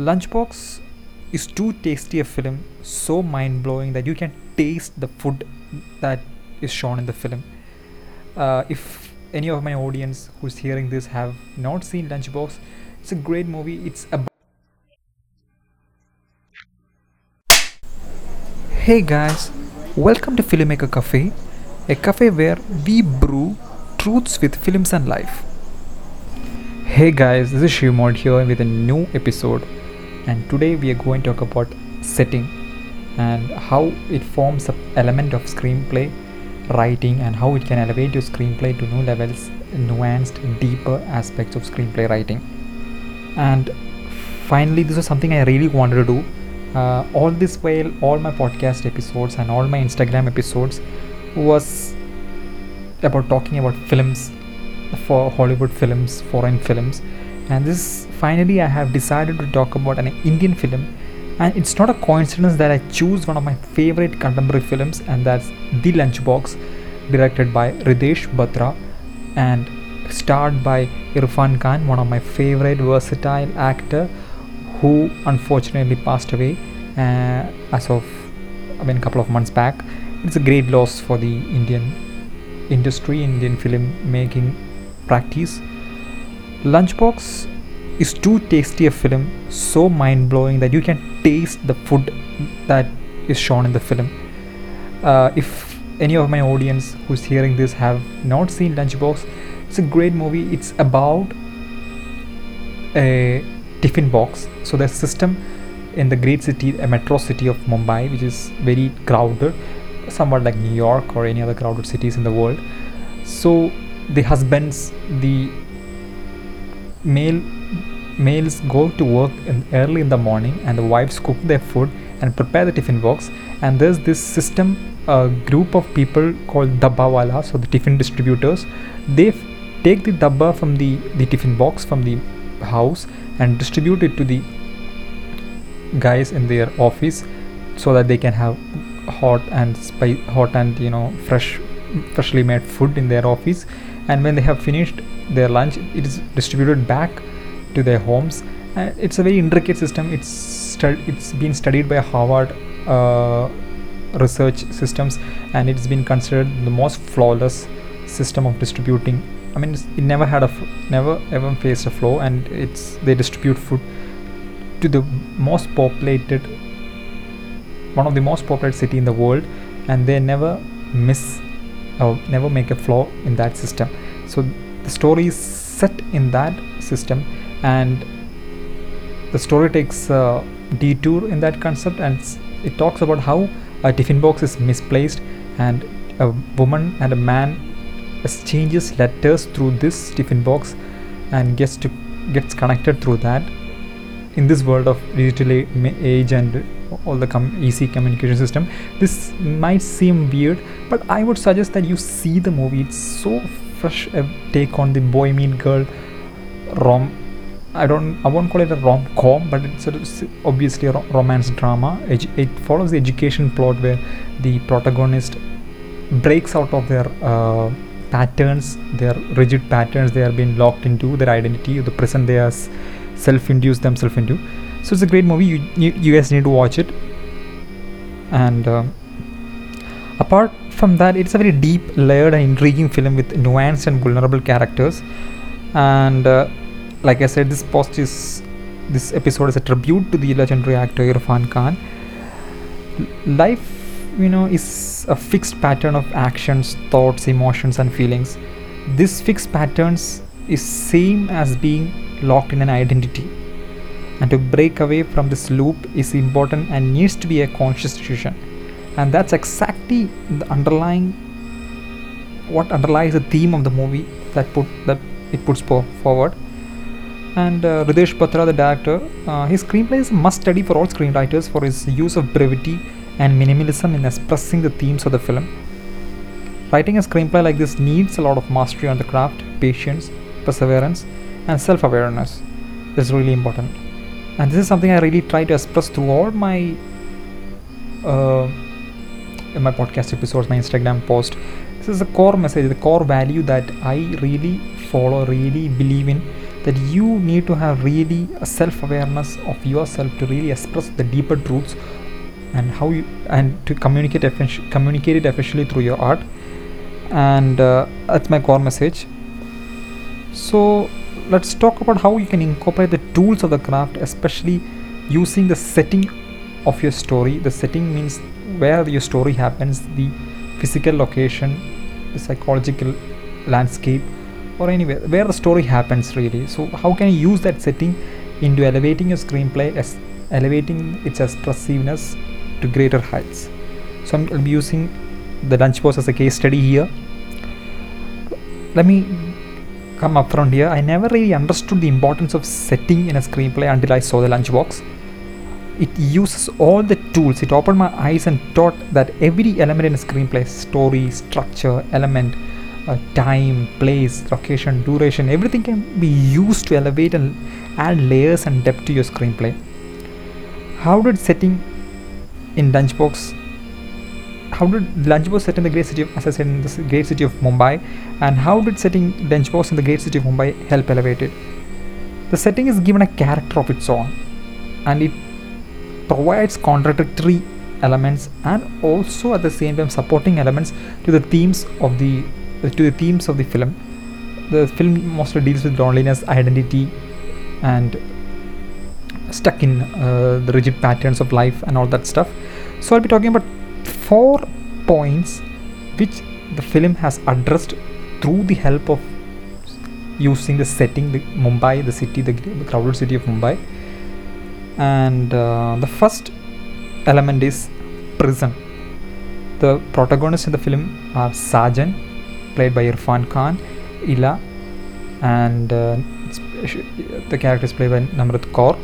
Lunchbox is too tasty a film, so mind blowing that you can taste the food that is shown in the film. Uh, if any of my audience who's hearing this have not seen Lunchbox, it's a great movie. It's about Hey guys, welcome to Filmmaker Cafe, a cafe where we brew truths with films and life. Hey guys, this is Shivmod here with a new episode, and today we are going to talk about setting and how it forms an element of screenplay writing and how it can elevate your screenplay to new levels, nuanced, deeper aspects of screenplay writing. And finally, this was something I really wanted to do. Uh, all this while, all my podcast episodes and all my Instagram episodes was about talking about films for Hollywood films, foreign films, and this finally I have decided to talk about an Indian film. And it's not a coincidence that I choose one of my favorite contemporary films, and that's The Lunchbox, directed by Ritesh Batra and starred by Irfan Khan, one of my favorite versatile actor who unfortunately passed away uh, as of I mean a couple of months back. It's a great loss for the Indian industry, Indian film making practice. Lunchbox is too tasty a film, so mind blowing that you can taste the food that is shown in the film. Uh, if any of my audience who's hearing this have not seen Lunchbox, it's a great movie. It's about a tiffin box. So the system in the great city, a metro city of Mumbai, which is very crowded, somewhat like New York or any other crowded cities in the world. So the husbands, the male males go to work in early in the morning, and the wives cook their food and prepare the tiffin box. And there's this system, a group of people called dabbawala, so the tiffin distributors. They f- take the dabba from the the tiffin box from the house and distribute it to the guys in their office so that they can have hot and hot and you know fresh freshly made food in their office and when they have finished their lunch it is distributed back to their homes. And it's a very intricate system. It's stud- it's been studied by harvard uh, research systems and it's been considered the most flawless system of distributing. I mean it never had a f- never ever faced a flaw and it's they distribute food to the most populated one of the most populated city in the world and they never miss or never make a flaw in that system. So the story is set in that system and the story takes a detour in that concept and it talks about how a tiffin box is misplaced and a woman and a man exchanges letters through this tiffin box and gets to gets connected through that. In this world of digital age and all the com- easy communication system this might seem weird but i would suggest that you see the movie. It's so fresh take on the boy mean girl rom i don't i won't call it a rom-com but it's a, s- obviously a ro- romance drama. Edu- it follows the education plot where the protagonist breaks out of their uh, patterns their rigid patterns they are being locked into their identity the prison they are self-induced themselves into. So it's a great movie. You, you, you guys need to watch it. And um apart from that it's a very deep layered and intriguing film with nuanced and vulnerable characters. And uh, like i said this post is this episode is a tribute to the legendary actor irfan khan. Life you know is a fixed pattern of actions thoughts emotions and feelings. This fixed patterns is same as being locked in an identity. And to break away from this loop is important and needs to be a conscious decision and that's exactly the underlying what underlies the theme of the movie that put that it puts forward and uh, Ritesh Batra, the director, uh, his screenplay is a must study for all screenwriters for his use of brevity and minimalism in expressing the themes of the film. Writing a screenplay like this needs a lot of mastery on the craft, patience, perseverance, and self awareness. This is really important. And this is something I really try to express through all my uh, my podcast episodes, my Instagram post. This is the core message, the core value that I really follow, really believe in that you need to have really a self-awareness of yourself to really express the deeper truths and how you and to communicate effic- communicate it efficiently through your art and uh, that's my core message so let's talk about how you can incorporate the tools of the craft especially using the setting of your story. The setting means where your story happens the physical location the psychological landscape or anywhere where the story happens really. So how can you use that setting into elevating your screenplay as elevating its expressiveness to greater heights? So i'm, I'll be using the lunchbox as a case study here. Let me come up front here. I never really understood the importance of setting in a screenplay until i saw the lunchbox it uses all the tools. It opened my eyes and taught that every element in a screenplay story structure element uh, time place location duration everything can be used to elevate and add layers and depth to your screenplay. How did setting in lunchbox how did lunchbox set in the great city of as i said in the great city of mumbai and how did setting lunchbox in the great city of mumbai help elevate it? The setting is given a character of its own and it provides contradictory elements and also at the same time supporting elements to the themes of the to the themes of the film. The film mostly deals with loneliness identity and stuck in uh, the rigid patterns of life and all that stuff. So i'll be talking about four points which the film has addressed through the help of using the setting the mumbai the city the, the crowded city of mumbai and uh, the first element is prison. The protagonists in the film are Sajan played by Irfan Khan Ila and uh, the character is played by Nimrat Kaur.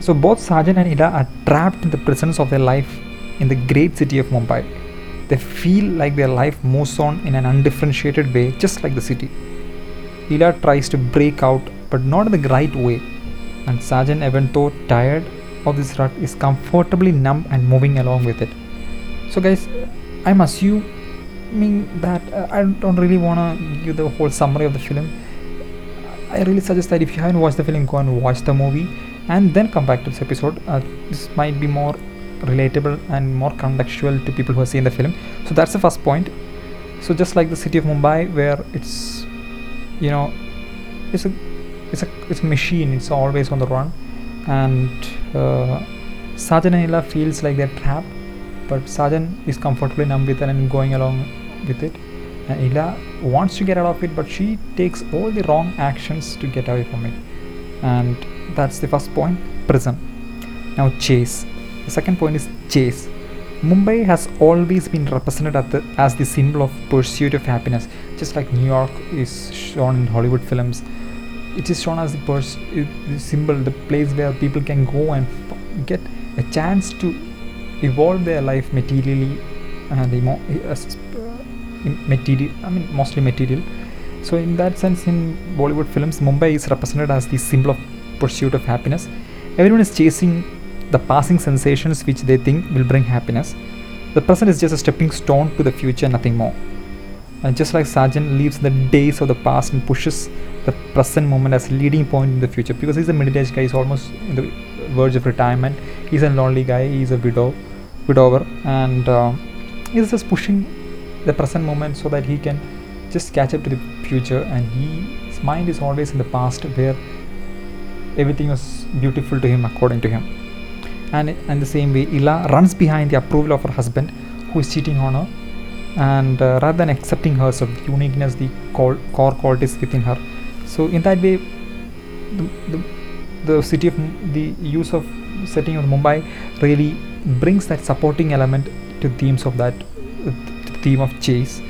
So both Sajan and Ila are trapped in the prisons of their life in the great city of Mumbai. They feel like their life moves on in an undifferentiated way just like the city. Ila tries to break out but not in the right way and Sajan, even though tired of this rut, is comfortably numb and moving along with it. So, guys, I'm assuming that uh, I don't really want to give the whole summary of the film. I really suggest that if you haven't watched the film, go and watch the movie and then come back to this episode. Uh, this might be more relatable and more contextual to people who have seen the film. So, that's the first point. So, just like the city of Mumbai, where it's you know, it's a it's a it's a machine. It's always on the run. And uh, Sajan and Ila feels like they're trapped but Sajan is comfortably numb with it and going along with it. And Ila wants to get out of it but she takes all the wrong actions to get away from it. And that's the first point prison. Now chase. The second point is chase. Mumbai has always been represented the, as the symbol of pursuit of happiness just like New York is shown in Hollywood films it is shown as the, pers- the symbol the place where people can go and get a chance to evolve their life materially and emo- uh, material i mean mostly material. So in that sense in bollywood films mumbai is represented as the symbol of pursuit of happiness. Everyone is chasing the passing sensations which they think will bring happiness. The present is just a stepping stone to the future nothing more. And just like Sajan leaves the days of the past and pushes the present moment as a leading point in the future because he's a middle-aged guy, he's almost in the verge of retirement. He's a lonely guy, he's a widow, widower, and uh, he's just pushing the present moment so that he can just catch up to the future. And he, his mind is always in the past where everything was beautiful to him according to him. And in the same way, Ila runs behind the approval of her husband who is cheating on her and uh, rather than accepting herself, the uniqueness the core qualities within her so in that way the, the, the city of the use of setting of mumbai really brings that supporting element to themes of that uh, theme of chase.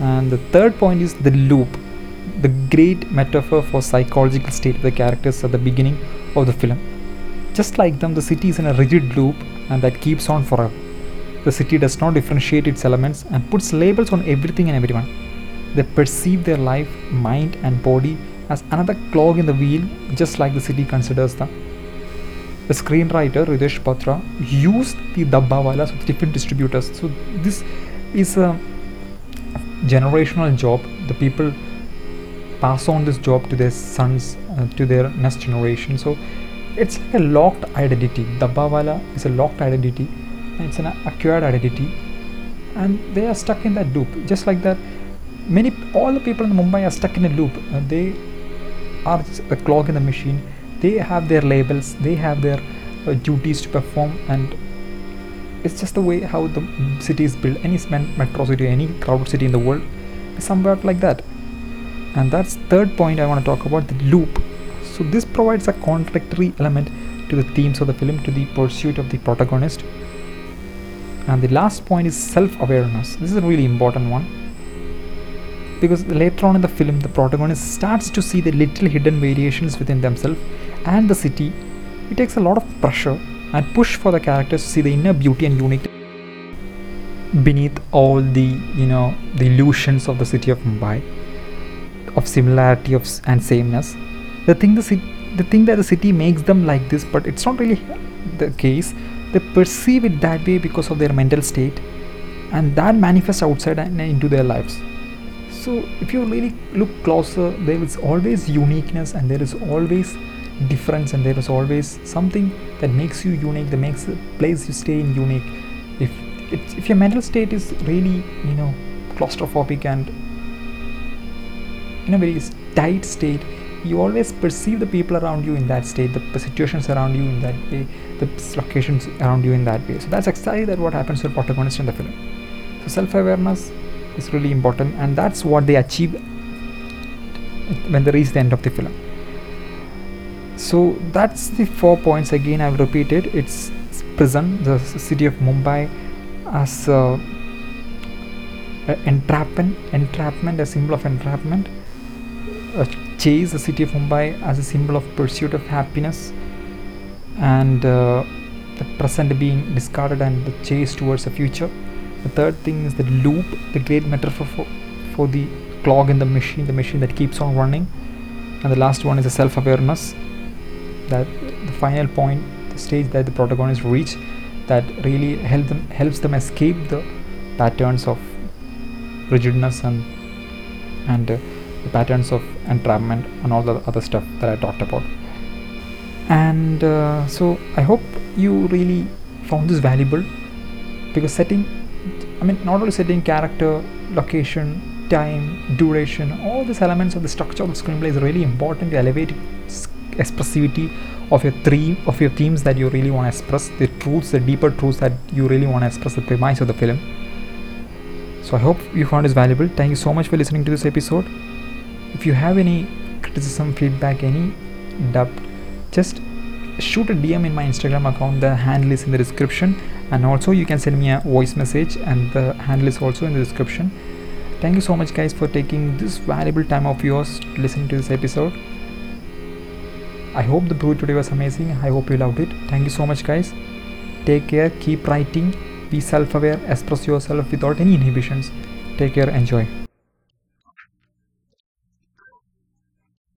And the third point is the loop the great metaphor for psychological state of the characters at the beginning of the film. Just like them the city is in a rigid loop and that keeps on forever. The city does not differentiate its elements and puts labels on everything and everyone. They perceive their life, mind, and body as another clog in the wheel, just like the city considers them. The screenwriter Ritesh Batra used the Dabbawalas with different distributors. So this is a generational job. The people pass on this job to their sons uh, to their next generation so it's like a locked identity dabbawala is a locked identity and it's an acquired identity and they are stuck in that loop just like that many all the people in mumbai are stuck in a loop. Uh, they are a clog in the machine. They have their labels they have their uh, duties to perform and it's just the way how the city is built. Any metro city any crowded city in the world is somewhat like that. And that's third point i want to talk about the loop. So this provides a contradictory element to the themes of the film to the pursuit of the protagonist. And the last point is self-awareness. This is a really important one because later on in the film the protagonist starts to see the little hidden variations within themselves and the city. It takes a lot of pressure and push for the characters to see the inner beauty and unique beneath all the you know the illusions of the city of mumbai of similarity of and sameness. The thing the city the thing that the city makes them like this but it's not really the case. They perceive it that way because of their mental state and that manifests outside and into their lives so if you really look closer there is always uniqueness and there is always difference and there is always something that makes you unique that makes the place you stay in unique. If if your mental state is really you know claustrophobic and in a very tight state you always perceive the people around you in that state the situations around you in that way the locations around you in that way. So that's exactly that what happens to the protagonist in the film. So self-awareness is really important and that's what they achieve when they reach the end of the film. So that's the four points. Again i've repeated it's prison the city of mumbai as uh, entrapment entrapment a symbol of entrapment. A chase the city of mumbai as a symbol of pursuit of happiness. And uh, the present being discarded and the chase towards the future the third thing is the loop the great metaphor for, for the clog in the machine the machine that keeps on running and the last one is the self-awareness that the final point the stage that the protagonist reach that really help them helps them escape the patterns of rigidness and and uh, the patterns of entrapment and all the other stuff that I talked about. And uh, so I hope you really found this valuable because setting, I mean, not only setting character, location, time, duration, all these elements of the structure of the screenplay is really important to elevate expressivity of your theme of your themes that you really want to express, the truths, the deeper truths that you really want to express, the premise of the film. So I hope you found this valuable. Thank you so much for listening to this episode. If you have any criticism, feedback, any doubt, just shoot a DM in my Instagram account. The handle is in the description, and also you can send me a voice message, and the handle is also in the description. Thank you so much, guys, for taking this valuable time of yours to listen to this episode. I hope the brew today was amazing. I hope you loved it. Thank you so much, guys. Take care. Keep writing. Be self-aware. Express yourself without any inhibitions. Take care. Enjoy.